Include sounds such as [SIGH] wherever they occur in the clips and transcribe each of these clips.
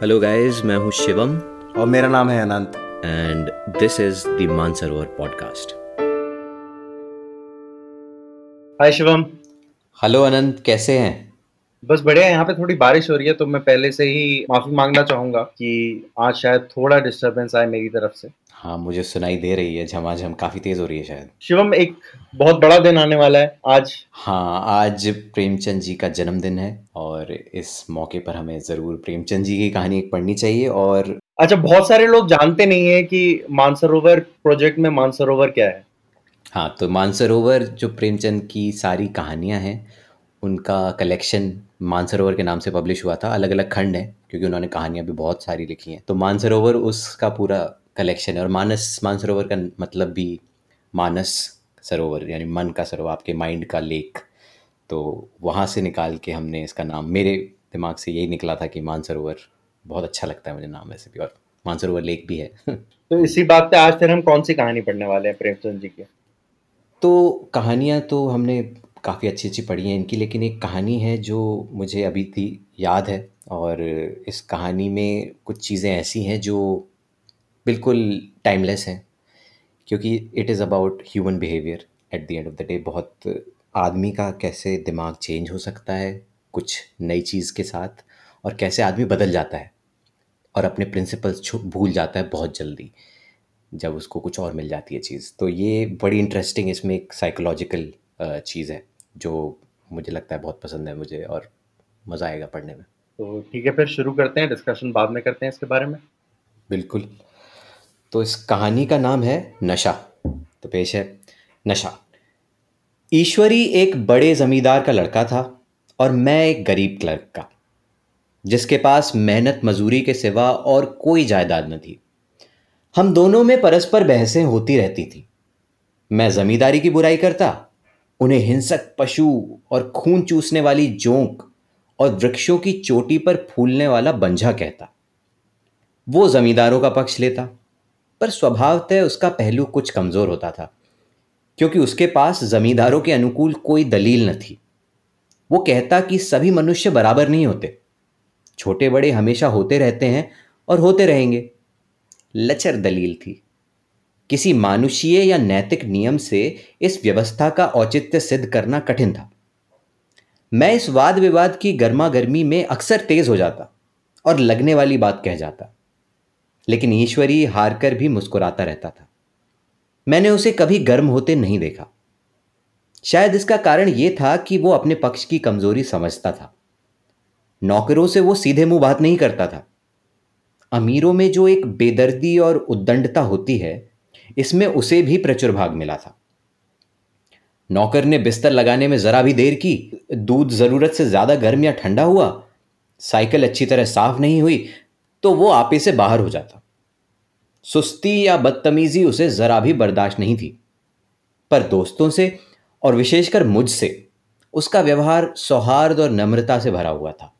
Hello guys मैं हूँ शिवम। और मेरा नाम है Anant. And this is the Mansarovar podcast hi Shivam. Hello Anant. कैसे हैं? बस बढ़िया यहाँ पे थोड़ी बारिश हो रही है तो मैं पहले से ही माफ़ी मांगना चाहूँगा कि आज शायद थोड़ा डिस्टरबेंस आए मेरी तरफ़ से। हाँ मुझे सुनाई दे रही है झमाझम काफ़ी तेज हो रही है शायद। शिवम एक बहुत बड़ा दिन आने वाला है आज। हाँ आज प्रेमचंद जी का जन्मदिन है और इस मौके पर हमें ज़रूर प्रेमचंद जी की कहानी एक पढ़नी चाहिए और अच्छा बहुत सारे लोग जानते नहीं है कि मानसरोवर प्रोजेक्ट में मानसरोवर क्या है। हाँ तो मानसरोवर जो प्रेमचंद की सारी कहानियाँ हैं उनका कलेक्शन मानसरोवर के नाम से पब्लिश हुआ था। अलग अलग खंड है क्योंकि उन्होंने कहानियाँ भी बहुत सारी लिखी हैं। तो मानसरोवर उसका पूरा कलेक्शन है और मानस मानसरोवर का मतलब भी मानस सरोवर यानी मन का सरोवर आपके माइंड का लेक तो वहाँ से निकाल के हमने इसका नाम मेरे दिमाग से यही निकला था कि मानसरोवर बहुत अच्छा लगता है मुझे नाम वैसे भी और मानसरोवर लेक भी है। [LAUGHS] तो इसी बात पे आज फिर हम कौन सी कहानी पढ़ने वाले हैं प्रेमचंद जी की? तो कहानियाँ तो हमने काफ़ी अच्छी अच्छी पढ़ी हैं इनकी लेकिन एक कहानी है जो मुझे अभी थी याद है और इस कहानी में कुछ चीज़ें ऐसी हैं जो बिल्कुल टाइमलेस हैं क्योंकि it is about human behaviour at the end of the day बहुत आदमी का कैसे दिमाग चेंज हो सकता है कुछ नई चीज़ के साथ और कैसे आदमी बदल जाता है और अपने प्रिंसिपल्स भूल जाता है बहुत जल्दी जब उसको कुछ और मिल जाती है चीज़। तो ये बड़ी इंटरेस्टिंग इसमें एक साइकोलॉजिकल चीज़ है जो मुझे लगता है बहुत पसंद है मुझे और मज़ा आएगा पढ़ने में। तो ठीक है फिर शुरू करते हैं डिस्कशन बाद में करते हैं इसके बारे में। बिल्कुल। तो इस कहानी का नाम है नशा। तो पेश है, नशा। ईश्वरी एक बड़े जमींदार का लड़का था और मैं एक गरीब क्लर्क का, जिसके पास मेहनत मजूरी के सिवा और कोई जायदाद न थी। हम दोनों में परस्पर बहसें होती रहती थी। मैं जमींदारी की बुराई करता, उन्हें हिंसक पशु और खून चूसने वाली जोंक और वृक्षों की चोटी पर फूलने वाला बंझा कहता। वो जमींदारों का पक्ष लेता पर स्वभावतः उसका पहलू कुछ कमज़ोर होता था, क्योंकि उसके पास जमींदारों के अनुकूल कोई दलील न थी। वो कहता कि सभी मनुष्य बराबर नहीं होते। छोटे बड़े हमेशा होते रहते हैं और होते रहेंगे। लचर दलील थी। किसी मानुषीय या नैतिक नियम से इस व्यवस्था का औचित्य सिद्ध करना कठिन था। मैं इस वाद विवाद की गर्मा गर्मी में अक्सर तेज हो जाता और लगने वाली बात कह जाता। लेकिन ईश्वरी हार कर भी मुस्कुराता रहता था। मैंने उसे कभी गर्म होते नहीं देखा। शायद इसका कारण यह था कि वो अपने पक्ष की कमज़ोरी समझता था। नौकरों से वो सीधे मुँह बात नहीं करता था। अमीरों में जो एक बेदर्दी और उद्दंडता होती है, इसमें उसे भी प्रचुर भाग मिला था। नौकर ने बिस्तर लगाने में जरा भी देर की, दूध ज़रूरत से ज़्यादा गर्म या ठंडा हुआ, साइकिल अच्छी तरह साफ़ नहीं हुई तो वो आपे से बाहर हो जाता। सुस्ती या बदतमीजी उसे जरा भी बर्दाश्त नहीं थी। पर दोस्तों से और विशेषकर मुझसे उसका व्यवहार सौहार्द और नम्रता से भरा हुआ था।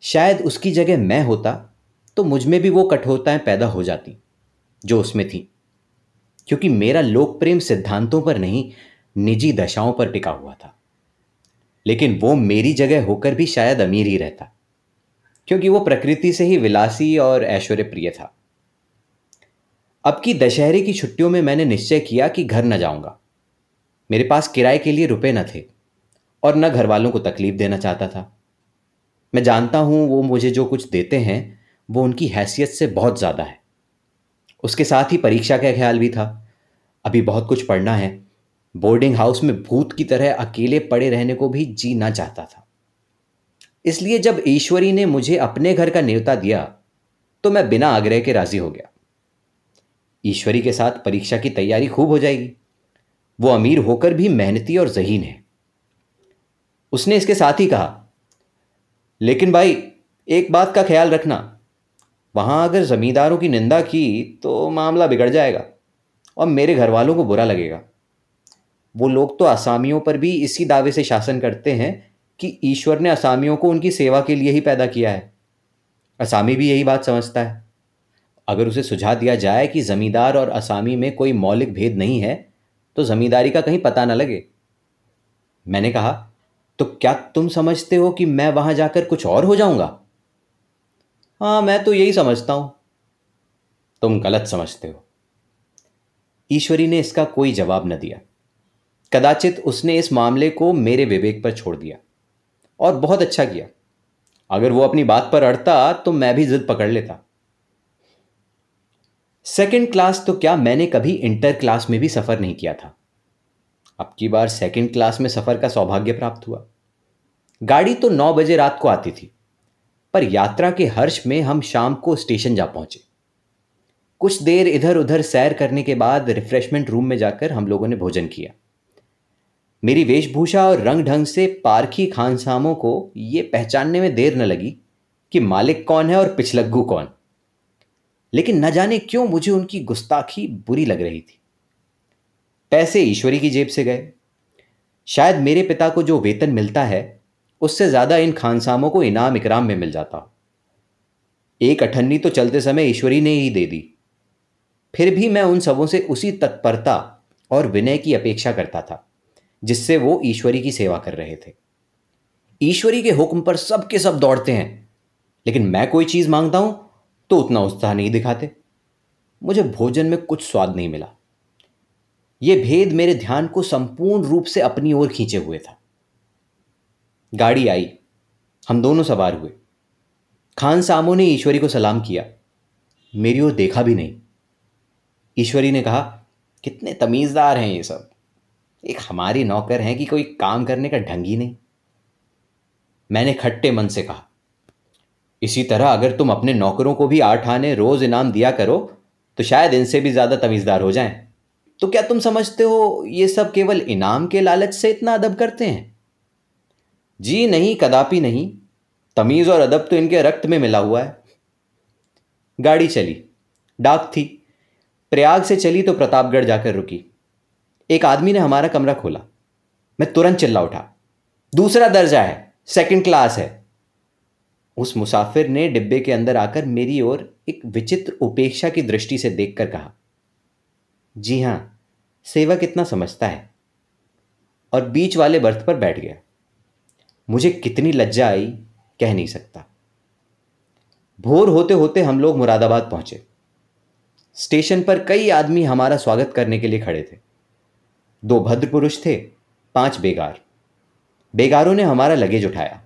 शायद उसकी जगह मैं होता तो मुझमें भी वो कठोरताएँ पैदा हो जाती, जो उसमें थी। क्योंकि मेरा लोक प्रेम सिद्धांतों पर नहीं, निजी दशाओं पर टिका हुआ था। लेकिन वो मेरी जगह होकर भी शायद अमीर ही रहता। क्योंकि वो प्रकृति से ही विलासी और ऐश्वर्य प्रिय था। अब की दशहरे की छुट्टियों में मैंने निश्चय किया कि घर न जाऊँगा। मेरे पास किराए के लिए रुपए न थे और न घर वालों को तकलीफ़ देना चाहता था। मैं जानता हूँ वो मुझे जो कुछ देते हैं, वो उनकी हैसियत से बहुत ज़्यादा है। उसके साथ ही परीक्षा का ख्याल भी था। अभी बहुत कुछ पढ़ना है। बोर्डिंग हाउस में भूत की तरह अकेले पड़े रहने को भी जी ना चाहता था। इसलिए जब ईश्वरी ने मुझे अपने घर का न्योता दिया तो मैं बिना आग्रह के राज़ी हो गया। ईश्वरी के साथ परीक्षा की तैयारी खूब हो जाएगी। वो अमीर होकर भी मेहनती और जहीन है। उसने इसके साथ ही कहा, लेकिन भाई, एक बात का ख्याल रखना। वहाँ अगर जमींदारों की निंदा की तो मामला बिगड़ जाएगा और मेरे घर वालों को बुरा लगेगा। वो लोग तो आसामियों पर भी इसी दावे से शासन करते हैं कि ईश्वर ने असामियों को उनकी सेवा के लिए ही पैदा किया है। असामी भी यही बात समझता है। अगर उसे सुझा दिया जाए कि ज़मींदार और असामी में कोई मौलिक भेद नहीं है तो ज़मींदारी का कहीं पता न लगे। मैंने कहा तो क्या तुम समझते हो कि मैं वहाँ जाकर कुछ और हो जाऊँगा? हाँ मैं तो यही समझता हूँ। तुम गलत समझते हो। ईश्वरी ने इसका कोई जवाब न दिया। कदाचित उसने इस मामले को मेरे विवेक पर छोड़ दिया। और बहुत अच्छा किया। अगर वो अपनी बात पर अड़ता तो मैं भी जिद पकड़ लेता। सेकेंड क्लास तो क्या मैंने कभी इंटर क्लास में भी सफ़र नहीं किया था। अब की बार सेकेंड क्लास में सफ़र का सौभाग्य प्राप्त हुआ। गाड़ी तो नौ बजे रात को आती थी, पर यात्रा के हर्ष में हम शाम को स्टेशन जा पहुँचे। कुछ देर इधर उधर सैर करने के बाद रिफ्रेशमेंट रूम में जाकर हम लोगों ने भोजन किया। मेरी वेशभूषा और रंग ढंग से पारखी खानसामों को यह पहचानने में देर न लगी कि मालिक कौन है और पिछलग्गू कौन। लेकिन न जाने क्यों मुझे उनकी गुस्ताखी बुरी लग रही थी। पैसे ईश्वरी की जेब से गए। शायद मेरे पिता को जो वेतन मिलता है, उससे ज़्यादा इन खानसामों को इनाम इकराम में मिल जाता। एक अठन्नी तो चलते समय ईश्वरी ने ही दे दी। फिर भी मैं उन सबों से उसी तत्परता और विनय की अपेक्षा करता था। जिससे वो ईश्वरी की सेवा कर रहे थे। ईश्वरी के हुक्म पर सबके सब दौड़ते हैं। लेकिन मैं कोई चीज़ माँगता हूँ तो उतना उत्साह नहीं दिखाते। मुझे भोजन में कुछ स्वाद नहीं मिला। यह भेद मेरे ध्यान को संपूर्ण रूप से अपनी ओर खींचे हुए था। गाड़ी आई। हम दोनों सवार हुए। खान सामो ने ईश्वरी को सलाम किया। मेरी ओर देखा भी नहीं। ईश्वरी ने कहा, कितने तमीज़दार हैं ये सब। एक हमारी नौकर हैं कि कोई काम करने का ढंग ही नहीं। मैंने खट्टे मन से कहा, इसी तरह अगर तुम अपने नौकरों को भी आठ आने रोज इनाम दिया करो तो शायद इनसे भी ज़्यादा तमीजदार हो जाएँ। तो क्या तुम समझते हो ये सब केवल इनाम के लालच से इतना अदब करते हैं? जी नहीं, कदापि नहीं। तमीज और अदब तो इनके रक्त में मिला हुआ है। गाड़ी चली, डाक थी। प्रयाग से चली तो प्रतापगढ़ जाकर रुकी। एक आदमी ने हमारा कमरा खोला। मैं तुरंत चिल्ला उठा। दूसरा दर्जा है सेकंड क्लास है। उस मुसाफिर ने डिब्बे के अंदर आकर मेरी ओर एक विचित्र उपेक्षा की दृष्टि से देखकर कहा, जी हाँ, सेवक इतना समझता है और बीच वाले बर्थ पर बैठ गया। मुझे कितनी लज्जा आई, कह नहीं सकता। भोर होते होते हम लोग मुरादाबाद पहुँचे। स्टेशन पर कई आदमी हमारा स्वागत करने के लिए खड़े थे। दो भद्र पुरुष थे, पाँच बेगार। बेगारों ने हमारा लगेज उठाया।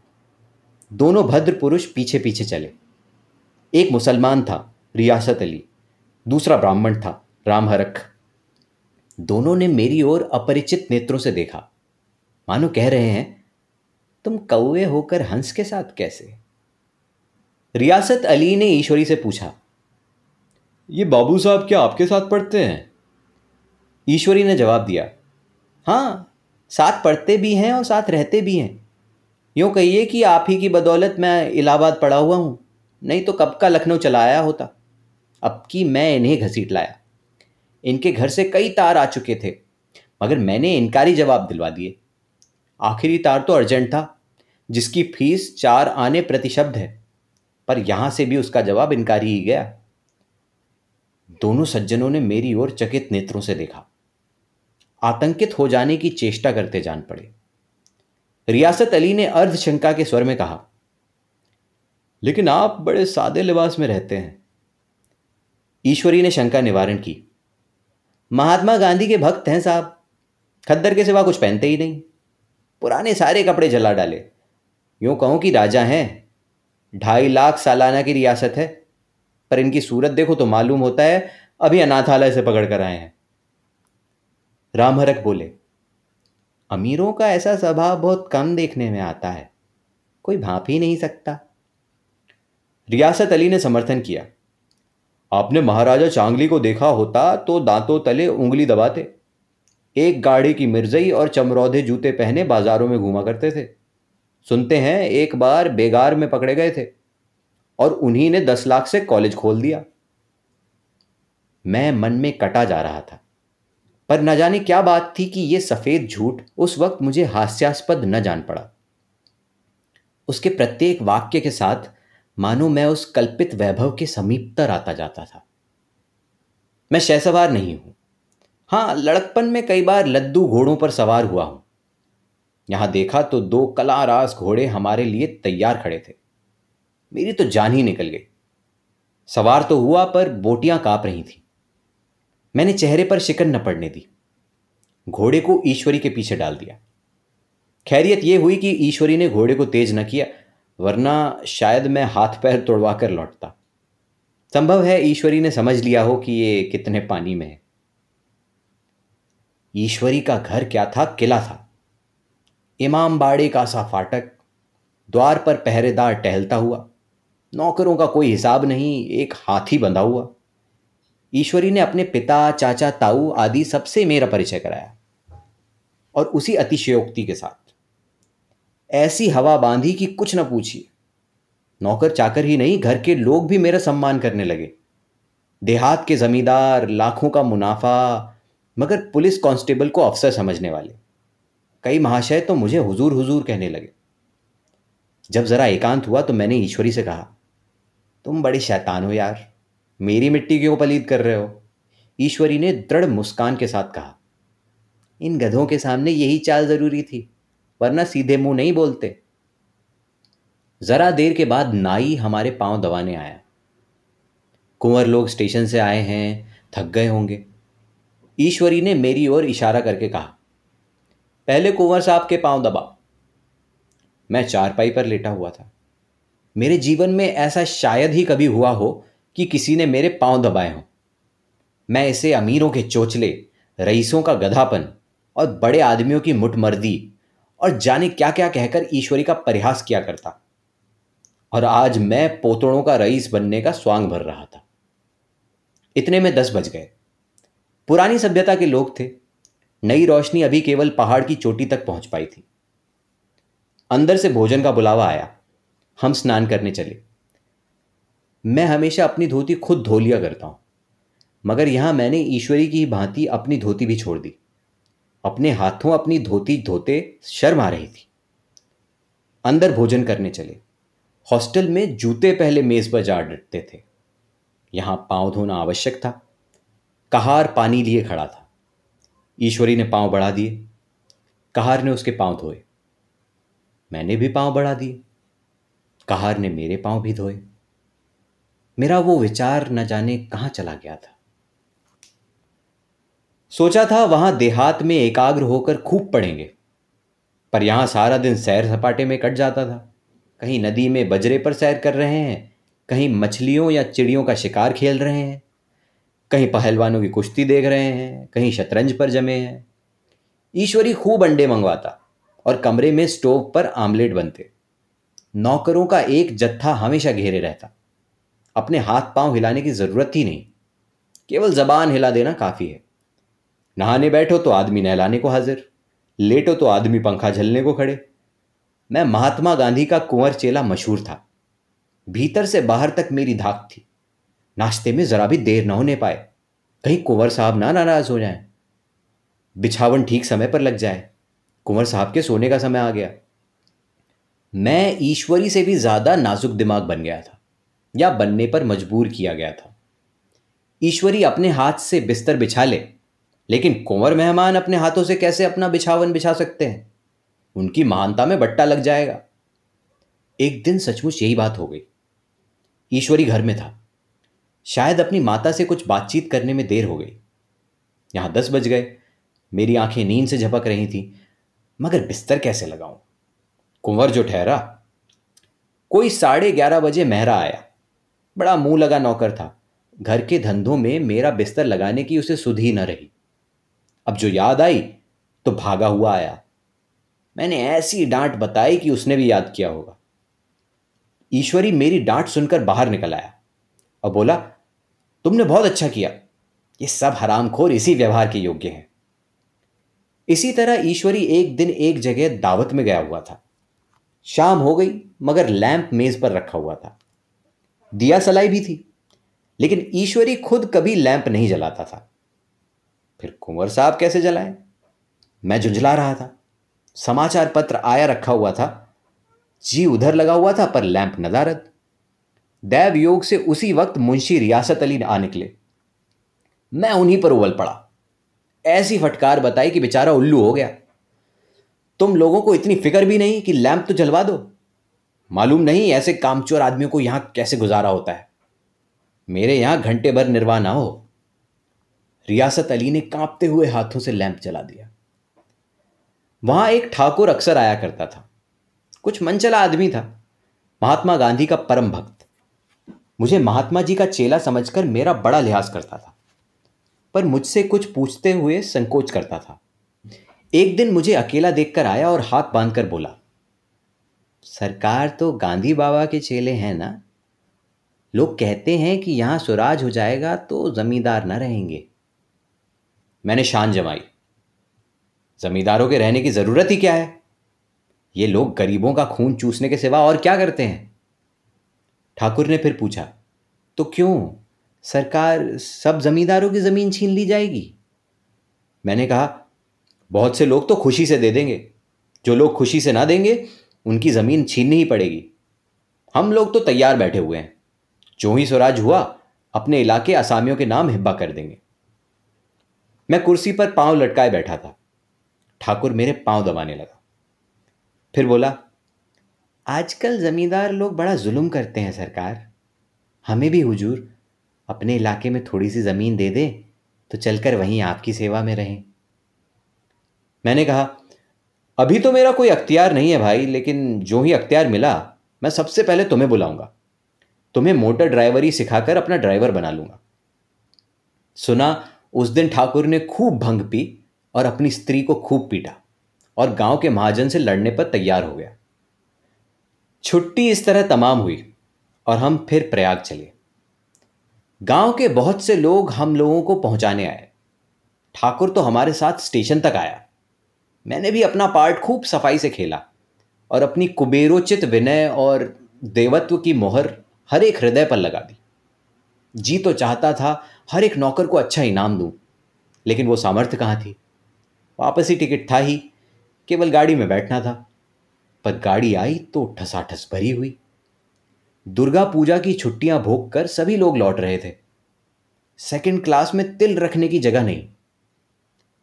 दोनों भद्र पुरुष पीछे पीछे चले। एक मुसलमान था, रियासत अली, दूसरा ब्राह्मण था, रामहरख। दोनों ने मेरी ओर अपरिचित नेत्रों से देखा। मानो कह रहे हैं, तुम कौए होकर हंस के साथ कैसे? रियासत अली ने ईश्वरी से पूछा, ये बाबू साहब क्या आपके साथ पढ़ते हैं? ईश्वरी ने जवाब दिया हाँ साथ पढ़ते भी हैं और साथ रहते भी हैं। यूँ कहिए कि आप ही की बदौलत मैं इलाहाबाद पढ़ा हुआ हूँ, नहीं तो कब का लखनऊ चला आया होता? अब कि मैं इन्हें घसीट लाया। इनके घर से कई तार आ चुके थे, मगर मैंने इनकारी जवाब दिलवा दिए। आखिरी तार तो अर्जेंट था, जिसकी फ़ीस चार आने प्रतिशब्द है, पर यहाँ से भी उसका जवाब इनकारी ही गया। दोनों सज्जनों ने मेरी ओर चकित नेत्रों से देखा। आतंकित हो जाने की चेष्टा करते जान पड़े। रियासत अली ने अर्धशंका के स्वर में कहा, लेकिन आप बड़े सादे लिबास में रहते हैं। ईश्वरी ने शंका निवारण की, महात्मा गांधी के भक्त हैं साहब, खद्दर के सिवा कुछ पहनते ही नहीं। पुराने सारे कपड़े जला डाले। यूँ कहूँ कि राजा हैं, ढाई लाख सालाना की रियासत है, पर इनकी सूरत देखो तो मालूम होता है, अभी अनाथालय से पकड़ कर आए हैं। रामहरक बोले, अमीरों का ऐसा स्वभाव बहुत कम देखने में आता है। कोई भाप ही नहीं सकता। रियासत अली ने समर्थन किया। आपने महाराजा चांगली को देखा होता तो दांतों तले उंगली दबाते। एक गाड़ी की मिर्जई और चमरौधे जूते पहने बाजारों में घूमा करते थे। सुनते हैं, एक बार बेगार में पकड़े गए थे और उन्हीं ने दस लाख से कॉलेज खोल दिया। मैं मन में कटा जा रहा था। पर न जाने क्या बात थी कि यह सफ़ेद झूठ उस वक्त मुझे हास्यास्पद न जान पड़ा। उसके प्रत्येक वाक्य के साथ, मानो मैं उस कल्पित वैभव के समीपतर आता जाता था। मैं शहसवार नहीं हूँ। हाँ, लड़कपन में कई बार लद्दू घोड़ों पर सवार हुआ हूँ। यहाँ देखा तो दो कलारास घोड़े हमारे लिए तैयार खड़े थे। मेरी तो जान ही निकल गई। सवार तो हुआ पर बोटियाँ काँप रही थी। मैंने चेहरे पर शिकन न पड़ने दी। घोड़े को ईश्वरी के पीछे डाल दिया। खैरियत यह हुई कि ईश्वरी ने घोड़े को तेज न किया, वरना शायद मैं हाथ पैर तोड़वा कर लौटता। संभव है ईश्वरी ने समझ लिया हो कि ये कितने पानी में है। ईश्वरी का घर क्या था? किला था। इमाम बाड़े का सा फाटक, द्वार पर पहरेदार टहलता हुआ, नौकरों का कोई हिसाब नहीं, एक हाथी बंधा हुआ। ईश्वरी ने अपने पिता, चाचा, ताऊ आदि सबसे मेरा परिचय कराया और उसी अतिशयोक्ति के साथ। ऐसी हवा बांधी कि कुछ न पूछिए नौकर चाकर ही नहीं, घर के लोग भी मेरा सम्मान करने लगे। देहात के जमींदार, लाखों का मुनाफा, मगर पुलिस कांस्टेबल को अफसर समझने वाले। कई महाशय तो मुझे हुजूर हुजूर कहने लगे। जब जरा एकांत हुआ तो मैंने ईश्वरी से कहा, तुम बड़े शैतान हो यार। मेरी मिट्टी क्यों पलीद कर रहे हो? ईश्वरी ने दृढ़ मुस्कान के साथ कहा। इन गधों के सामने यही चाल ज़रूरी थी, वरना सीधे मुँह नहीं बोलते। जरा देर के बाद नाई हमारे पाँव दबाने आया। कुंवर लोग स्टेशन से आए हैं, थक गए होंगे। ईश्वरी ने मेरी ओर इशारा करके कहा, पहले कुंवर साहब के पाँव दबा मैं चारपाई पर लेटा हुआ था। मेरे जीवन में ऐसा शायद ही कभी हुआ हो कि किसी ने मेरे पाँव दबाए हों। मैं इसे अमीरों के चोचले, रईसों का गधापन और बड़े आदमियों की मुठमर्दी और जाने क्या क्या कहकर ईश्वरी का परिहास किया करता। और आज मैं पोतड़ों का रईस बनने का स्वांग भर रहा था। इतने में दस बज गए। पुरानी सभ्यता के लोग थे। नई रोशनी अभी केवल पहाड़ की चोटी तक पहुँच पाई थी। अंदर से भोजन का बुलावा आया। हम स्नान करने चले। मैं हमेशा अपनी धोती खुद धो लिया करता हूँ। मगर यहाँ मैंने ईश्वरी की भांति अपनी धोती भी छोड़ दी। अपने हाथों अपनी धोती धोते शर्म आ रही थी। अंदर भोजन करने चले। हॉस्टल में जूते पहले मेज पर जा डटते थे। यहाँ पाँव धोना आवश्यक था। कहार पानी लिए खड़ा था। ईश्वरी ने पाँव बढ़ा दिए। कहार ने उसके पाँव धोए। मैंने भी पाँव बढ़ा दिए। कहार ने मेरे पाँव भी धोए। मेरा वो विचार न जाने कहाँ चला गया था। सोचा था वहाँ देहात में एकाग्र होकर खूब पढ़ेंगे, पर यहाँ सारा दिन सैर सपाटे में कट जाता था। कहीं नदी में बजरे पर सैर कर रहे हैं, कहीं मछलियों या चिड़ियों का शिकार खेल रहे हैं, कहीं पहलवानों की कुश्ती देख रहे हैं, कहीं शतरंज पर जमे हैं। ईश्वरी खूब अंडे मंगवाता और कमरे में स्टोव पर आमलेट बनते। नौकरों का एक जत्था हमेशा घेरे रहता। अपने हाथ पाँव हिलाने की ज़रूरत ही नहीं। केवल जबान हिला देना काफ़ी है। नहाने बैठो तो आदमी नहलाने को हाजिर, लेटो तो आदमी पंखा झलने को खड़े। मैं महात्मा गांधी का कुंवर चेला मशहूर था। भीतर से बाहर तक मेरी धाक थी। नाश्ते में जरा भी देर ना होने पाए। कहीं कुंवर साहब ना नाराज़ हो जाएँ। बिछावन ठीक समय पर लग जाए। कुंवर साहब के सोने का समय आ गया। मैं ईश्वरी से भी ज़्यादा नाजुक दिमाग बन गया था। या बनने पर मजबूर किया गया था। ईश्वरी अपने हाथ से बिस्तर बिछा ले, लेकिन कुंवर मेहमान अपने हाथों से कैसे अपना बिछावन बिछा सकते हैं? उनकी महानता में बट्टा लग जाएगा। एक दिन सचमुच यही बात हो गई। ईश्वरी घर में था। शायद अपनी माता से कुछ बातचीत करने में देर हो गई। यहाँ दस बज गए। मेरी आँखें नींद से झपक रही थी। मगर बिस्तर कैसे लगाऊँ? कुंवर जो ठहरा। कोई साढ़े ग्यारह बजे मेहरा आया। बड़ा मुँह लगा नौकर था। घर के धंधों में मेरा बिस्तर लगाने की उसे सुध ही न रही। अब जो याद आई तो भागा हुआ आया। मैंने ऐसी डांट बताई कि उसने भी याद किया होगा। ईश्वरी मेरी डांट सुनकर बाहर निकल आया और बोला, तुमने बहुत अच्छा किया। ये सब हरामखोर इसी व्यवहार के योग्य हैं। इसी तरह ईश्वरी एक दिन एक जगह दावत में गया हुआ था। शाम हो गई, मगर लैंप मेज पर रखा हुआ था। दिया सलाई भी थी, लेकिन ईश्वरी खुद कभी लैंप नहीं जलाता था। फिर कुंवर साहब कैसे जलाए? मैं झुंझला रहा था। समाचार पत्र आया रखा हुआ था। जी उधर लगा हुआ था, पर लैंप नदारद। दैव योग से उसी वक्त मुंशी रियासत अली आ निकले। मैं उन्हीं पर उबल पड़ा। ऐसी फटकार बताई कि बेचारा उल्लू हो गया। तुम लोगों को इतनी फ़िक्र भी नहीं कि लैंप तो जलवा दो? मालूम नहीं ऐसे कामचोर आदमियों को यहाँ कैसे गुजारा होता है। मेरे यहाँ घंटे भर निर्वाह ना हो। रियासत अली ने कांपते हुए हाथों से लैंप जला दिया। वहाँ एक ठाकुर अक्सर आया करता था। कुछ मनचला आदमी था। महात्मा गांधी का परम भक्त। मुझे महात्मा जी का चेला समझकर मेरा बड़ा लिहाज करता था। पर मुझसे कुछ पूछते हुए संकोच करता था। एक दिन मुझे अकेला देखकर आया और हाथ बांधकर बोला सरकार तो गांधी बाबा के चेले हैं ना। लोग कहते हैं कि यहाँ स्वराज हो जाएगा तो जमींदार ना रहेंगे। मैंने शान जमाई। जमींदारों के रहने की ज़रूरत ही क्या है? ये लोग गरीबों का खून चूसने के सिवा और क्या करते हैं? ठाकुर ने फिर पूछा तो क्यों? सरकार सब जमींदारों की ज़मीन छीन ली जाएगी? मैंने कहा, बहुत से लोग तो खुशी से दे देंगे। जो लोग खुशी से ना देंगे उनकी ज़मीन छीननी ही पड़ेगी। हम लोग तो तैयार बैठे हुए हैं। जो ही स्वराज हुआ, अपने इलाके असामियों के नाम हिब्बा कर देंगे। मैं कुर्सी पर पाँव लटकाए बैठा था। ठाकुर मेरे पाँव दबाने लगा। फिर बोला, आजकल जमींदार लोग बड़ा जुल्म करते हैं सरकार। हमें भी हुजूर, अपने इलाके में थोड़ी सी ज़मीन दे दे तो चलकर वहीं आपकी सेवा में रहें। मैंने कहा अभी तो मेरा कोई अख्तियार नहीं है भाई, लेकिन जो ही अख्तियार मिला, मैं सबसे पहले तुम्हें बुलाऊँगा। तुम्हें मोटर ड्राइवरी सिखाकर अपना ड्राइवर बना लूँगा। सुना, उस दिन ठाकुर ने खूब भंग पी और अपनी स्त्री को खूब पीटा और गाँव के महाजन से लड़ने पर तैयार हो गया। छुट्टी इस तरह तमाम हुई और हम फिर प्रयाग चले। गाँव के बहुत से लोग हम लोगों को पहुँचाने आए। ठाकुर तो हमारे साथ स्टेशन तक आया। मैंने भी अपना पार्ट खूब सफ़ाई से खेला और अपनी कुबेरोचित विनय और देवत्व की मोहर हर एक हृदय पर लगा दी। जी तो चाहता था हर एक नौकर को अच्छा इनाम दूँ, लेकिन वो सामर्थ्य कहाँ थी? वापसी टिकट था ही, केवल गाड़ी में बैठना था। पर गाड़ी आई तो ठसाठस भरी हुई। दुर्गा पूजा की छुट्टियाँ भोग कर सभी लोग लौट रहे थे। सेकंड क्लास में तिल रखने की जगह नहीं।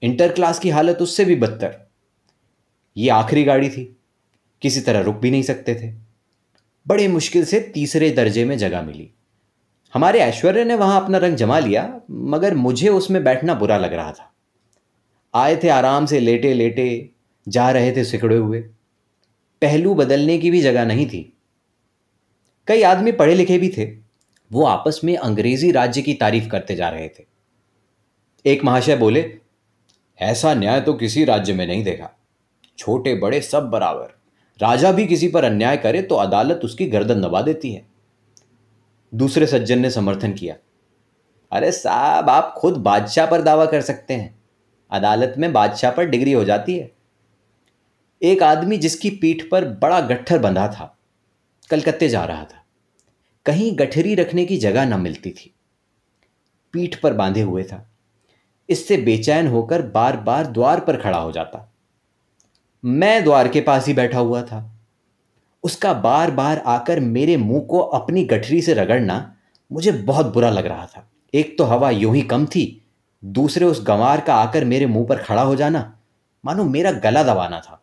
इंटर क्लास की हालत उससे भी बदतर। ये आखिरी गाड़ी थी। किसी तरह रुक भी नहीं सकते थे। बड़े मुश्किल से तीसरे दर्जे में जगह मिली। हमारे ऐश्वर्य ने वहाँ अपना रंग जमा लिया, मगर मुझे उसमें बैठना बुरा लग रहा था। आए थे आराम से लेटे लेटे जा रहे थे सिकड़े हुए। पहलू बदलने की भी जगह नहीं थी। कई आदमी पढ़े लिखे भी थे। वो आपस में अंग्रेज़ी राज्य की तारीफ़ करते जा रहे थे। एक महाशय बोले, ऐसा न्याय तो किसी राज्य में नहीं देखा छोटे बड़े सब बराबर। राजा भी किसी पर अन्याय करे तो अदालत उसकी गर्दन दबा देती है। दूसरे सज्जन ने समर्थन किया। अरे साहब, आप खुद बादशाह पर दावा कर सकते हैं। अदालत में बादशाह पर डिग्री हो जाती है। एक आदमी जिसकी पीठ पर बड़ा गट्ठर बंधा था, कलकत्ते जा रहा था। कहीं गठरी रखने की जगह न मिलती थी। पीठ पर बांधे हुए था। इससे बेचैन होकर बार बार द्वार पर खड़ा हो जाता। मैं द्वार के पास ही बैठा हुआ था। उसका बार बार आकर मेरे मुँह को अपनी गठरी से रगड़ना मुझे बहुत बुरा लग रहा था। एक तो हवा यूँ ही कम थी, दूसरे उस गंवार का आकर मेरे मुँह पर खड़ा हो जाना, मानो मेरा गला दबाना था।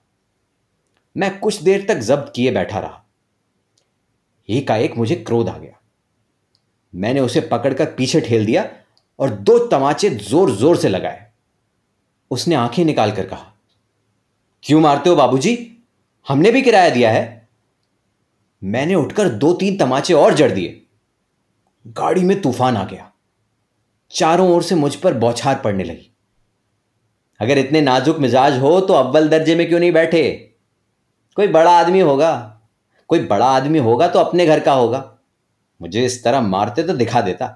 मैं कुछ देर तक जब्त किए बैठा रहा। एकाएक मुझे क्रोध आ गया। मैंने उसे पकड़कर पीछे ठेल दिया और दो तमाचे ज़ोर ज़ोर से लगाए। उसने आँखें निकाल कर कहा क्यों मारते हो बाबूजी? हमने भी किराया दिया है। मैंने उठकर दो तीन तमाचे और जड़ दिए। गाड़ी में तूफ़ान आ गया। चारों ओर से मुझ पर बौछार पड़ने लगी। अगर इतने नाजुक मिजाज हो तो अव्वल दर्जे में क्यों नहीं बैठे? कोई बड़ा आदमी होगा। कोई बड़ा आदमी होगा तो अपने घर का होगा। मुझे इस तरह मारते तो दिखा देता।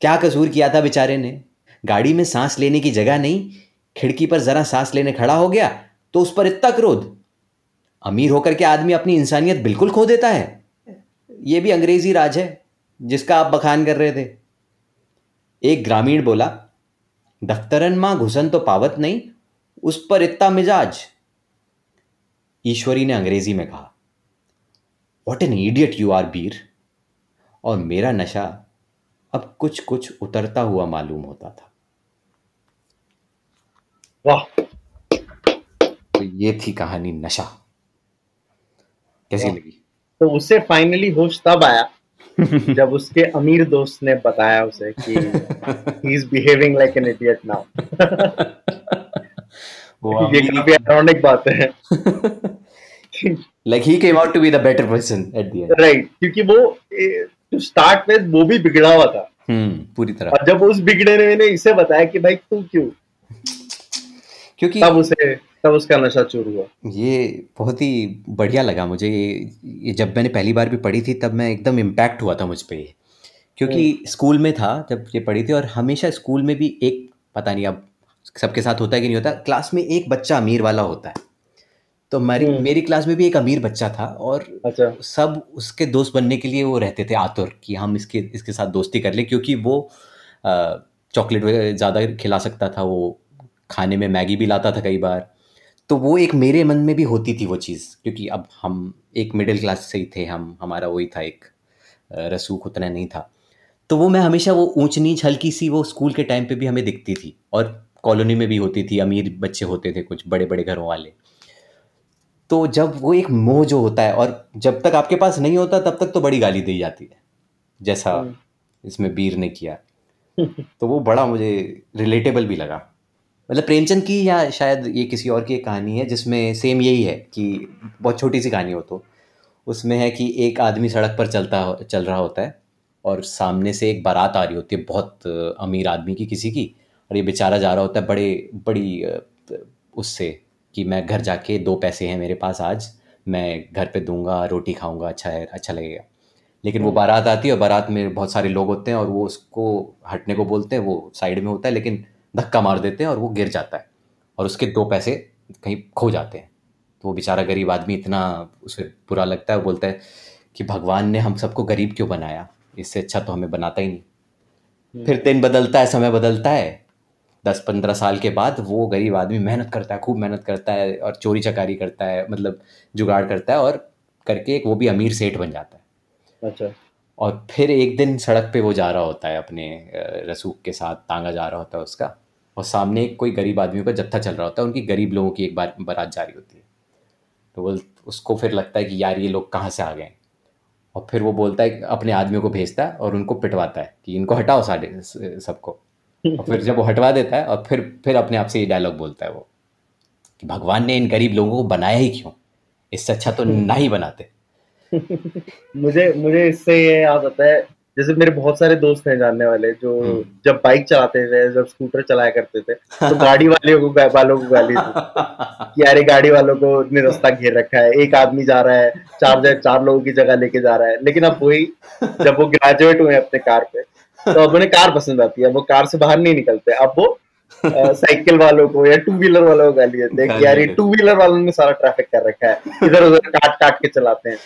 क्या कसूर किया था बेचारे ने? गाड़ी में सांस लेने की जगह नहीं खिड़की पर जरा सांस लेने खड़ा हो गया तो उस पर इतना क्रोध। अमीर होकर के आदमी अपनी इंसानियत बिल्कुल खो देता है। ये भी अंग्रेज़ी राज है, जिसका आप बखान कर रहे थे। एक ग्रामीण बोला, दफ्तरन माँ घुसन तो पावत नहीं, उस पर इतना मिजाज। ईश्वरी ने अंग्रेज़ी में कहा what an idiot you are Bir और मेरा नशा अब कुछ कुछ उतरता हुआ मालूम होता था। वाह। तो ये थी कहानी नशा। कैसी लगी? तो उसे फाइनली होश तब आया [LAUGHS] जब उसके अमीर दोस्त ने बताया उसे कि he is behaving like an idiot now वो [LAUGHS] ये काफ़ी आयरॉनिक बात है। Like he came out to be the better person at the end right क्योंकि वो टू स्टार्ट विद वो भी बिगड़ा हुआ था। हम्म पूरी तरह। और जब उस बिगड़े ने इसे बताया कि भाई तू क्यों? क्योंकि तब उसे तब उसका नशा चूर हुआ। ये बहुत ही बढ़िया लगा मुझे। ये ये जब मैंने पहली बार भी पढ़ी थी तब मैं एकदम इम्पैक्ट हुआ था मुझ पर ये क्योंकि स्कूल में था जब ये पढ़ी थी और हमेशा स्कूल में भी एक पता नहीं अब सबके साथ होता है कि नहीं होता क्लास में एक बच्चा अमीर वाला होता है। तो हमारी हम्म। मेरी क्लास में भी एक अमीर बच्चा था और अच्छा। सब उसके दोस्त बनने के लिए वो रहते थे आतुर कि हम इसके इसके साथ दोस्ती कर लें क्योंकि वो चॉकलेट ज़्यादा खिला सकता था वो खाने में मैगी भी लाता था कई बार। तो वो एक मेरे मन में भी होती थी वो चीज़ क्योंकि अब हम एक मिडिल क्लास से ही थे हम हमारा वही था एक रसूख उतना नहीं था। तो वो मैं हमेशा वो ऊंच नीच हल्की सी वो स्कूल के टाइम पे भी हमें दिखती थी और कॉलोनी में भी होती थी अमीर बच्चे होते थे कुछ बड़े बड़े घरों वाले। तो जब वो एक मोह जो होता है और जब तक आपके पास नहीं होता तब तक तो बड़ी गाली दी जाती है जैसा हम्म। इसमें बीर ने किया। [LAUGHS] तो वो बड़ा मुझे रिलेटेबल भी लगा। मतलब प्रेमचंद की या शायद ये किसी और की एक कहानी है जिसमें सेम यही है कि बहुत छोटी सी कहानी हो तो। उसमें है कि एक आदमी सड़क पर चलता चल रहा होता है और सामने से एक बारात आ रही होती है बहुत अमीर आदमी की किसी की। और ये बेचारा जा रहा होता है बड़े बड़ी उससे कि मैं घर जाके दो पैसे हैं मेरे पास आज मैं घर पे दूँगा रोटी खाऊँगा अच्छा है अच्छा लगेगा। लेकिन वो हम्म। बारात आती है और बारात में बहुत सारे लोग होते हैं और वो उसको हटने को बोलते हैं वो साइड में होता है लेकिन धक्का मार देते हैं और वो गिर जाता है और उसके दो पैसे कहीं खो जाते हैं। तो वो बेचारा गरीब आदमी इतना उसे बुरा लगता है वो बोलता है कि भगवान ने हम सबको गरीब क्यों बनाया? इससे अच्छा तो हमें बनाता ही नहीं। हम्म। फिर दिन बदलता है समय बदलता है। दस पंद्रह साल के बाद वो गरीब आदमी मेहनत करता है खूब मेहनत करता है और चोरी चकारी करता है मतलब जुगाड़ करता है और करके एक वो भी अमीर सेठ बन जाता है। अच्छा। और फिर एक दिन सड़क पे वो जा रहा होता है अपने रसूख के साथ तांगा जा रहा होता है उसका। और सामने कोई गरीब आदमियों का जत्था चल रहा होता है उनकी गरीब लोगों की एक बार बारात जा रही होती है। तो वो उसको फिर लगता है कि यार ये लोग कहाँ से आ गए और फिर वो बोलता है अपने आदमियों को भेजता है और उनको पिटवाता है कि इनको हटाओ सारे सबको। और फिर जब वो हटवा देता है और फिर फिर अपने आप से ये डायलॉग बोलता है वो कि भगवान ने इन गरीब लोगों को बनाया ही क्यों? इससे अच्छा तो ना ही बनाते। मुझे मुझे इससे ये याद आता है जैसे मेरे बहुत सारे दोस्त हैं जानने वाले जो हम्म। जब बाइक चलाते थे जब स्कूटर चलाया करते थे तो गाड़ी वाले को वालों को गाली [LAUGHS] कि यार गाड़ी वालों को ने रास्ता घेर रखा है एक आदमी जा रहा है चार जगह चार लोगों की जगह लेके जा रहा है। लेकिन अब वही जब वो ग्रेजुएट हुए अपने कार पे तो अब उन्हें कार पसंद आती है वो कार से बाहर नहीं निकलते। अब वो साइकिल वालों को या टू व्हीलर वालों को गाली देते हैं कि यार ये टू व्हीलर वालों ने सारा ट्रैफ़िक कर रखा है इधर उधर काट काट के चलाते हैं।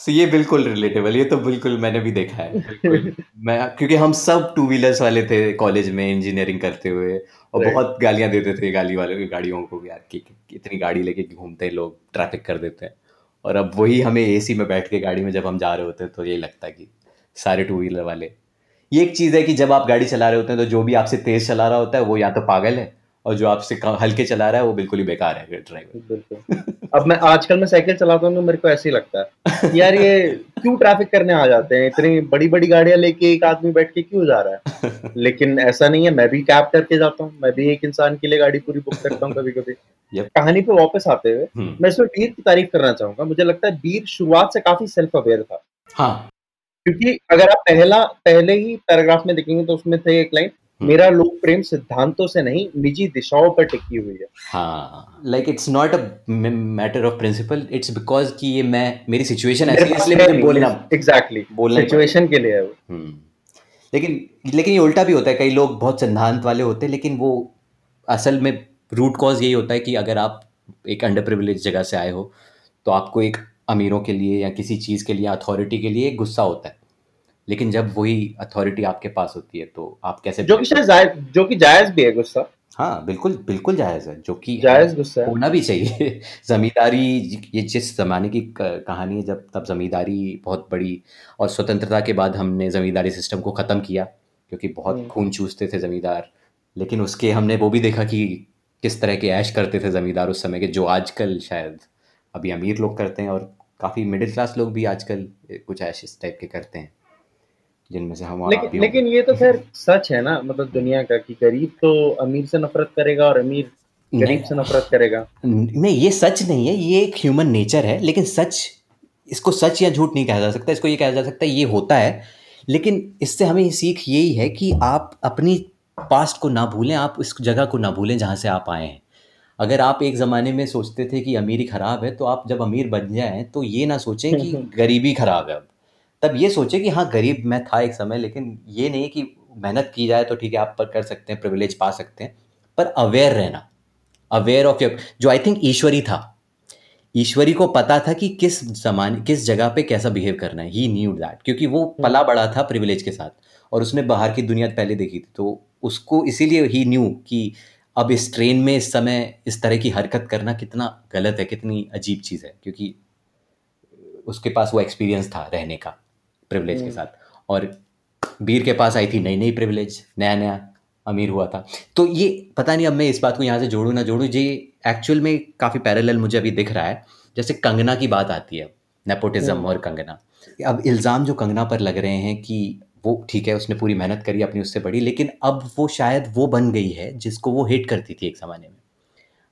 सो ये बिल्कुल रिलेटेबल ये तो बिल्कुल मैंने भी देखा है। बिल्कुल। मैं क्योंकि हम सब टू व्हीलर्स वाले थे कॉलेज में इंजीनियरिंग करते हुए और Right. बहुत गालियाँ देते थे गाली वाले गाड़ियों को यार कि कि इतनी गाड़ी लेके घूमते हैं लोग ट्रैफ़िक कर देते हैं। और अब वही हमें एसी में बैठ के गाड़ी में जब हम जा रहे होते हैं तो यही लगता है कि सारे टू व्हीलर वाले। ये एक चीज़ है कि जब आप गाड़ी चला रहे होते हैं तो जो भी आपसे तेज चला रहा होता है वो या तो पागल है और जो आपसे हल्के चला रहा है वो बिल्कुल ही बेकार है ड्राइवर। बिल्कुल। अब मैं आजकल मैं साइकिल चलाता हूँ तो मेरे को ऐसे ही लगता है। यार ये क्यों ट्रैफ़िक करने आ जाते हैं? इतनी बड़ी बड़ी गाड़ियाँ लेके एक आदमी बैठ के क्यों जा रहा है? [LAUGHS] लेकिन ऐसा नहीं है मैं भी कैब करके जाता हूँ मैं भी एक इंसान के लिए गाड़ी पूरी बुक करता हूँ कभी कभी कहानी पे वापस आते हुए हम्म, मैं इसमें बीर की तारीफ़ करना चाहूँगा। मुझे लगता है बीर शुरुआत से काफ़ी सेल्फ अवेयर था। हाँ। क्योंकि अगर आप पहला पहले ही पैराग्राफ में देखेंगे तो उसमें थे एक लाइन। मेरा लोक प्रेम सिद्धांतों से नहीं निजी दिशाओं पर टिकी हुई है। हाँ like it's not a matter of principle it's because कि ये मैं मेरी सिचुएशन ऐसी है इसलिए मुझे बोलना एग्जैक्टली बोलना सिचुएशन के लिए है वो। हम्म। लेकिन लेकिन ये उल्टा भी होता है कई लोग बहुत सिद्धांत वाले होते हैं लेकिन वो असल में रूट कॉज यही होता है कि अगर आप एक अंडर प्रिविलेज जगह से आए हो तो आपको एक अमीरों के लिए या किसी चीज़ के लिए अथॉरिटी के लिए गुस्सा होता है। लेकिन जब वही अथॉरिटी आपके पास होती है तो आप कैसे जो कि शायद जायज़ जो कि जायज़ भी है गुस्सा। हाँ बिल्कुल बिल्कुल जायज़ है जो कि जायज़ गुस्सा होना भी चाहिए। [LAUGHS] जमींदारी ये जिस ज़माने की कहानी है जब तब जमींदारी बहुत बड़ी और स्वतंत्रता के बाद हमने जमींदारी सिस्टम को ख़त्म किया क्योंकि बहुत हम्म। खून चूसते थे जमींदार। लेकिन उसके हमने वो भी देखा कि किस तरह के ऐश करते थे जमींदार उस समय के जो आजकल शायद अभी अमीर लोग करते हैं और काफ़ी मिडिल क्लास लोग भी आजकल कुछ ऐश इस टाइप के करते हैं। जिनमें से हम लेकिन लेकिन ये तो खैर सच है ना मतलब दुनिया का कि गरीब तो अमीर से नफरत करेगा और अमीर गरीब से नफरत करेगा। नहीं ये सच नहीं है ये एक ह्यूमन नेचर है लेकिन सच इसको सच या झूठ नहीं कहा जा सकता इसको ये कहा जा सकता है ये होता है। लेकिन इससे हमें सीख यही है कि आप अपनी पास्ट को ना भूलें आप इस जगह को ना भूलें जहाँ से आप आए हैं। अगर आप एक ज़माने में सोचते थे कि अमीरी ख़राब है तो आप जब अमीर बन जाएँ तो ये ना सोचें कि [LAUGHS] गरीबी ख़राब है अब। तब ये सोचे कि हाँ गरीब मैं था एक समय लेकिन ये नहीं कि मेहनत की जाए तो ठीक है आप पर कर सकते हैं प्रिविलेज पा सकते हैं पर अवेयर रहना अवेयर ऑफ़ योर जो आई थिंक ईश्वरी था ईश्वरी को पता था कि किस जमाने किस जगह पे कैसा बिहेव करना है ही न्यू दैट क्योंकि वो पला बड़ा था प्रिविलेज के साथ और उसने बाहर की दुनिया पहले देखी थी तो उसको इसीलिए ही न्यू कि अब इस ट्रेन में इस समय इस तरह की हरकत करना कितना गलत है कितनी अजीब चीज़ है क्योंकि उसके पास वो एक्सपीरियंस था रहने का। प्रिविलेज के साथ। और बीर के पास आई थी नई नई प्रिविलेज नया नया अमीर हुआ था। तो ये पता नहीं अब मैं इस बात को यहाँ से जोड़ूँ ना जोड़ूँ ये एक्चुअल में काफ़ी पैरेलल मुझे अभी दिख रहा है। जैसे कंगना की बात आती है नेपोटिज्म और कंगना। अब इल्ज़ाम जो कंगना पर लग रहे हैं कि वो ठीक है उसने पूरी मेहनत करी अपनी उससे बड़ी लेकिन अब वो शायद वो बन गई है जिसको वो हिट करती थी एक ज़माने में।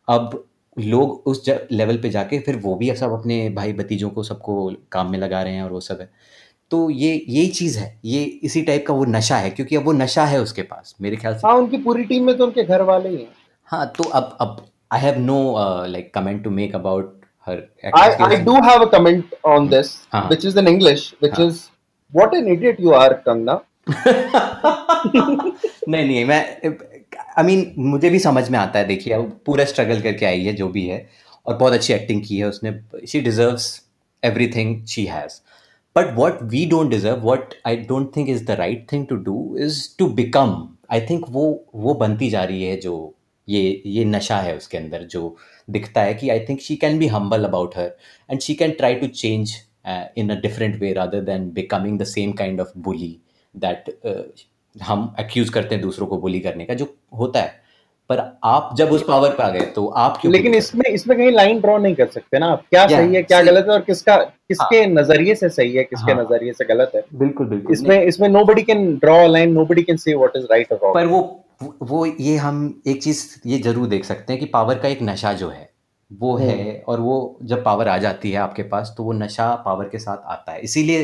अब लोग उस लेवल पे जाके फिर वो भी सब अपने भाई भतीजों को सबको काम में लगा रहे हैं और वो सब है। तो ये यही चीज़ है ये इसी टाइप का वो नशा है क्योंकि अब वो नशा है उसके पास मेरे ख्याल से हाँ उनकी पूरी टीम में तो उनके घर वाले ही हैं हाँ तो अब अब I have no like comment to make about her I, I do have a comment on this, हाँ. which is in English, which हाँ. is what an idiot you are, Kangna. [LAUGHS] नहीं नहीं मैं आई मीन मुझे भी समझ में आता है देखिए अब पूरा स्ट्रगल करके आई है जो भी है और बहुत अच्छी एक्टिंग की है उसने she deserves everything she has but what we don't deserve what I don't think is the right thing to do is to become I think वो वो बनती जा रही है जो ये ये नशा है उसके अंदर, जो दिखता है कि I think she can be humble about her and she can try to change in a different way rather than becoming the same kind of bully that हम एक्यूज करते हैं दूसरों को बुली करने का, जो होता है। पर आप जब उस पावर पे आ गए तो आप क्यों लेकिन इसमें इसमें कहीं लाइन ड्रॉ नहीं कर सकते ना आप। क्या सही है क्या गलत है और किसका किसके हाँ, नज़रिए से सही है किसके हाँ। नज़रिए से गलत है? बिल्कुल बिल्कुल। इसमें इसमें nobody can draw a line nobody can say what is right और पर वो वो ये हम एक चीज़ ये ज़रूर देख सकते हैं कि पावर का एक नशा जो है वो है और वो जब पावर आ जाती है आपके पास तो वो नशा पावर के साथ आता है। इसीलिए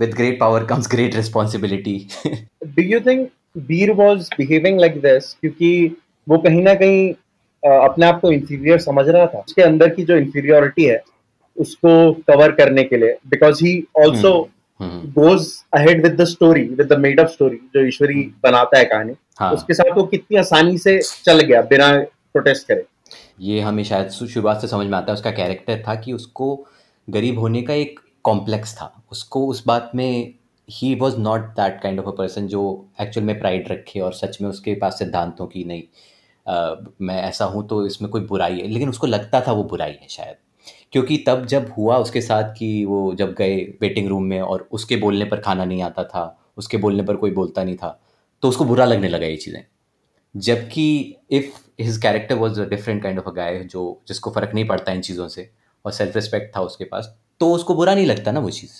with great power comes great responsibility do you think Bir was behaving like this क्योंकि वो कहीं ना कहीं अपने आप को इंफीरियर समझ रहा था। उसके अंदर की जो इंफीरियोरिटी है उसको कवर करने के लिए। Because he also goes ahead with the story with the made up story जो ईश्वरी बनाता है कहानी। हाँ। उसके साथ वो कितनी आसानी से चल गया बिना प्रोटेस्ट करे। ये हमें शायद शुरुआत से समझ में आता है उसका कैरेक्टर था कि उसको गरीब होने का एक कॉम्प्लेक्स था। उसको उस बात में he was not that kind of a person जो एक्चुअल में प्राइड रखे और सच में उसके पास सिद्धांतों की नहीं। मैं ऐसा हूँ तो इसमें कोई बुराई है। लेकिन उसको लगता था वो बुराई है शायद। क्योंकि तब जब हुआ उसके साथ कि वो जब गए वेटिंग रूम में और उसके बोलने पर खाना नहीं आता था, उसके बोलने पर कोई बोलता नहीं था तो उसको बुरा लगने लगा ये चीज़ें। जबकि if his character was a different kind of a guy जो, जिसको फ़र्क नहीं पड़ता इन चीज़ों से और सेल्फ रिस्पेक्ट था उसके पास तो उसको बुरा नहीं लगता ना वो चीज़।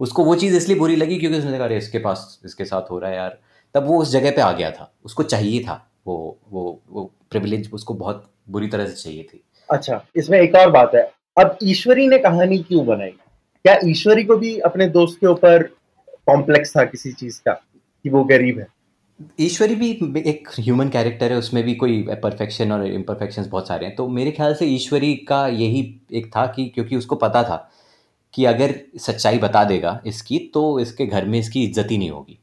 उसको वो चीज़ इसलिए बुरी लगी क्योंकि उसने कहा अरे, इसके पास, इसके साथ हो रहा है यार। तब वो उस जगह पे आ गया था। उसको चाहिए था। वो वो वो प्रिविलेज उसको बहुत बुरी तरह से चाहिए थी। अच्छा इसमें एक और बात है। अब ईश्वरी ने कहानी क्यों बनाई? क्या ईश्वरी को भी अपने दोस्त के ऊपर कॉम्प्लेक्स था किसी चीज़ का कि वो गरीब है? ईश्वरी भी एक ह्यूमन कैरेक्टर है उसमें भी कोई परफेक्शन और इम्परफेक्शंस बहुत सारे हैं। तो मेरे ख्याल से ईश्वरी का यही एक था कि क्योंकि उसको पता था कि अगर सच्चाई बता देगा इसकी तो इसके घर में इसकी इज़्ज़त ही नहीं होगी।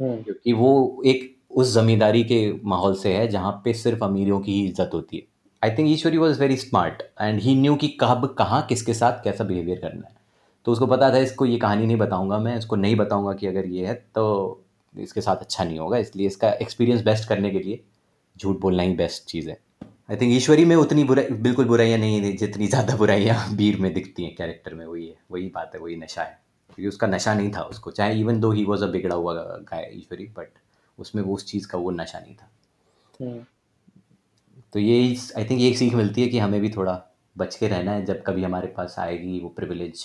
हम्म, क्योंकि वो एक उस जमींदारी के माहौल से है जहाँ पे सिर्फ़ अमीरों की ही इज़्ज़त होती है। I think Ishwari was very smart and he knew कि कब, कहाँ, किसके साथ कैसा बिहेवियर करना है। तो उसको पता था, इसको ये कहानी नहीं बताऊँगा मैं, इसको नहीं बताऊँगा कि अगर ये है तो इसके साथ अच्छा नहीं होगा, इसलिए इसका एक्सपीरियंस बेस्ट करने के लिए झूठ बोलना ही बेस्ट चीज़ है। आई थिंक ईश्वरी में उतनी बुराई, बिल्कुल बुराइयाँ नहीं है जितनी ज़्यादा बुराइयाँ [LAUGHS] वीर में दिखती हैं कैरेक्टर में, वही है, वही बात है, वही नशा है। क्योंकि उसका नशा नहीं था उसको, चाहे even though he was a बिगड़ा हुआ गाय ईश्वरी बट उसमें वो उस चीज़ का वो नशा नहीं था। हम्म, तो ये आई थिंक ये एक सीख मिलती है कि हमें भी थोड़ा बच के रहना है जब कभी हमारे पास आएगी वो प्रिविलेज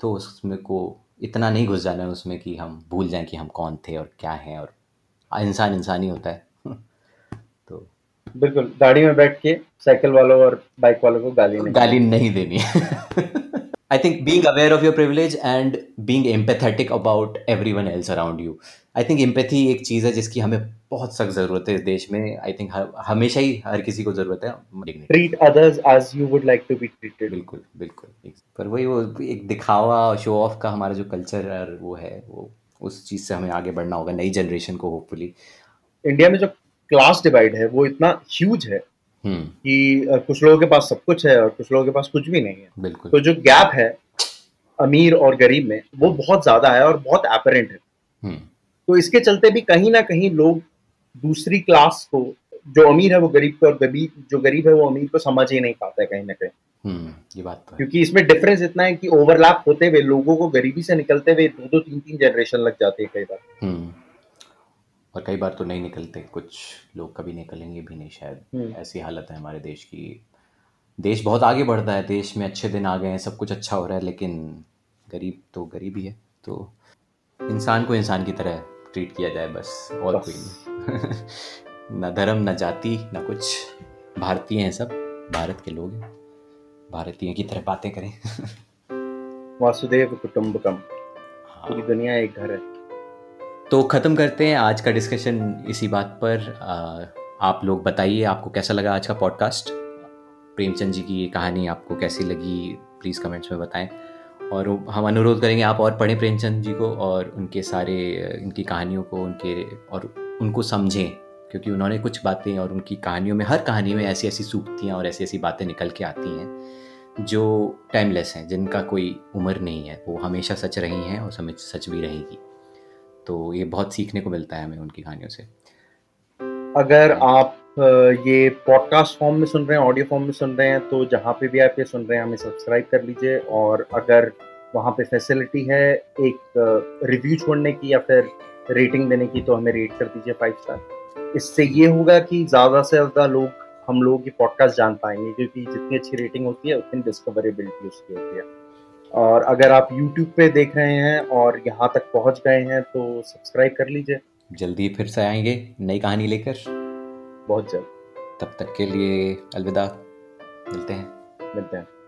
तो उसमें को इतना नहीं घुस जाना है उसमें कि हम भूल जाएँ कि हम कौन थे और क्या हैं और इंसान इंसान ही होता है। [LAUGHS] तो बिल्कुल गाड़ी में बैठ के साइकिल वालों और बाइक वालों को गाली नहीं गाली नहीं देनी। I think being aware of your privilege and being empathetic about everyone else around you I think empathy एक चीज़ है जिसकी हमें बहुत सख्त ज़रूरत है इस देश में। आई थिंक हमेशा ही हर किसी को ज़रूरत है treat others as you would like to be treated बिल्कुल बिल्कुल पर वही वो एक दिखावा शो ऑफ़ का हमारा जो कल्चर वो है वो उस चीज़ से हमें आगे बढ़ना होगा नई जनरेशन को होपफुली इंडिया में जो क्लास डिवाइड है वो इतना ह्यूज है हम्म। कि कुछ लोगों के पास सब कुछ है और कुछ लोगों के पास कुछ भी नहीं है। बिल्कुल। तो जो गैप है अमीर और गरीब में वो बहुत ज़्यादा है और बहुत एपरेंट है। हम्म। तो इसके चलते भी कहीं ना कहीं लोग दूसरी क्लास को जो अमीर है वो गरीब को और गरीब जो गरीब है वो अमीर को समझ ही नहीं पाता है कहीं ना कहीं। हम्म ये बात तो क्योंकि इसमें डिफरेंस इतना है कि ओवरलैप होते हुए लोगों को गरीबी से निकलते हुए दो दो तीन तीन जनरेशन लग जाती है कई बार। हम्म और कई बार तो नहीं निकलते कुछ लोग कभी निकलेंगे भी नहीं शायद। हम्म। ऐसी हालत है हमारे देश की। देश बहुत आगे बढ़ता है देश में अच्छे दिन आ गए हैं सब कुछ अच्छा हो रहा है लेकिन गरीब तो गरीब ही है तो इंसान को इंसान की तरह ट्रीट किया जाए बस और बस। कोई नहीं। [LAUGHS] ना धर्म ना जाति ना कुछ। भारतीय हैं सब भारत के लोग हैं। भारतीय की तरह बातें करें। [LAUGHS] वासुदेव कुटुंबकम हाँ। पूरी दुनिया एक घर है। तो ख़त्म करते हैं आज का डिस्कशन इसी बात पर। आ, आप लोग बताइए आपको कैसा लगा आज का पॉडकास्ट प्रेमचंद जी की ये कहानी आपको कैसी लगी? प्लीज़ कमेंट्स में बताएँ। और हम अनुरोध करेंगे आप और पढ़ें प्रेमचंद जी को और उनके सारे इनकी कहानियों को, उनके, और उनको समझें, क्योंकि उन्होंने कुछ बातें और उनकी कहानियों में, हर कहानी में ऐसी ऐसी सूक्तियाँ और ऐसी ऐसी बातें निकल के आती हैं, जो टाइमलेस हैं, जिनका कोई उम्र नहीं है, वो हमेशा सच रही हैं और समझ सच भी रहेगी। तो ये बहुत सीखने को मिलता है हमें उनकी कहानियों से। अगर आप ये पॉडकास्ट फॉर्म में सुन रहे हैं ऑडियो फॉर्म में सुन रहे हैं तो जहाँ पे भी आप ये सुन रहे हैं, हमें सब्सक्राइब कर लीजिए और अगर वहाँ पे फैसिलिटी है एक रिव्यू छोड़ने की या फिर रेटिंग देने की तो हमें रेट कर दीजिए फाइव स्टार इससे ये होगा कि ज़्यादा से ज़्यादा लोग, हम लोगों की पॉडकास्ट जान पाएँगे, क्योंकि जितनी अच्छी रेटिंग होती है, उतनी डिस्कवरेबिलिटी उसकी होती है. और अगर आप यूट्यूब पे देख रहे हैं और यहाँ तक पहुँच गए हैं तो सब्सक्राइब कर लीजिए. जल्दी फिर से आएँगे, नई कहानी लेकर. बहुत जल्द। तब तक के लिए अलविदा। मिलते हैं। मिलते हैं।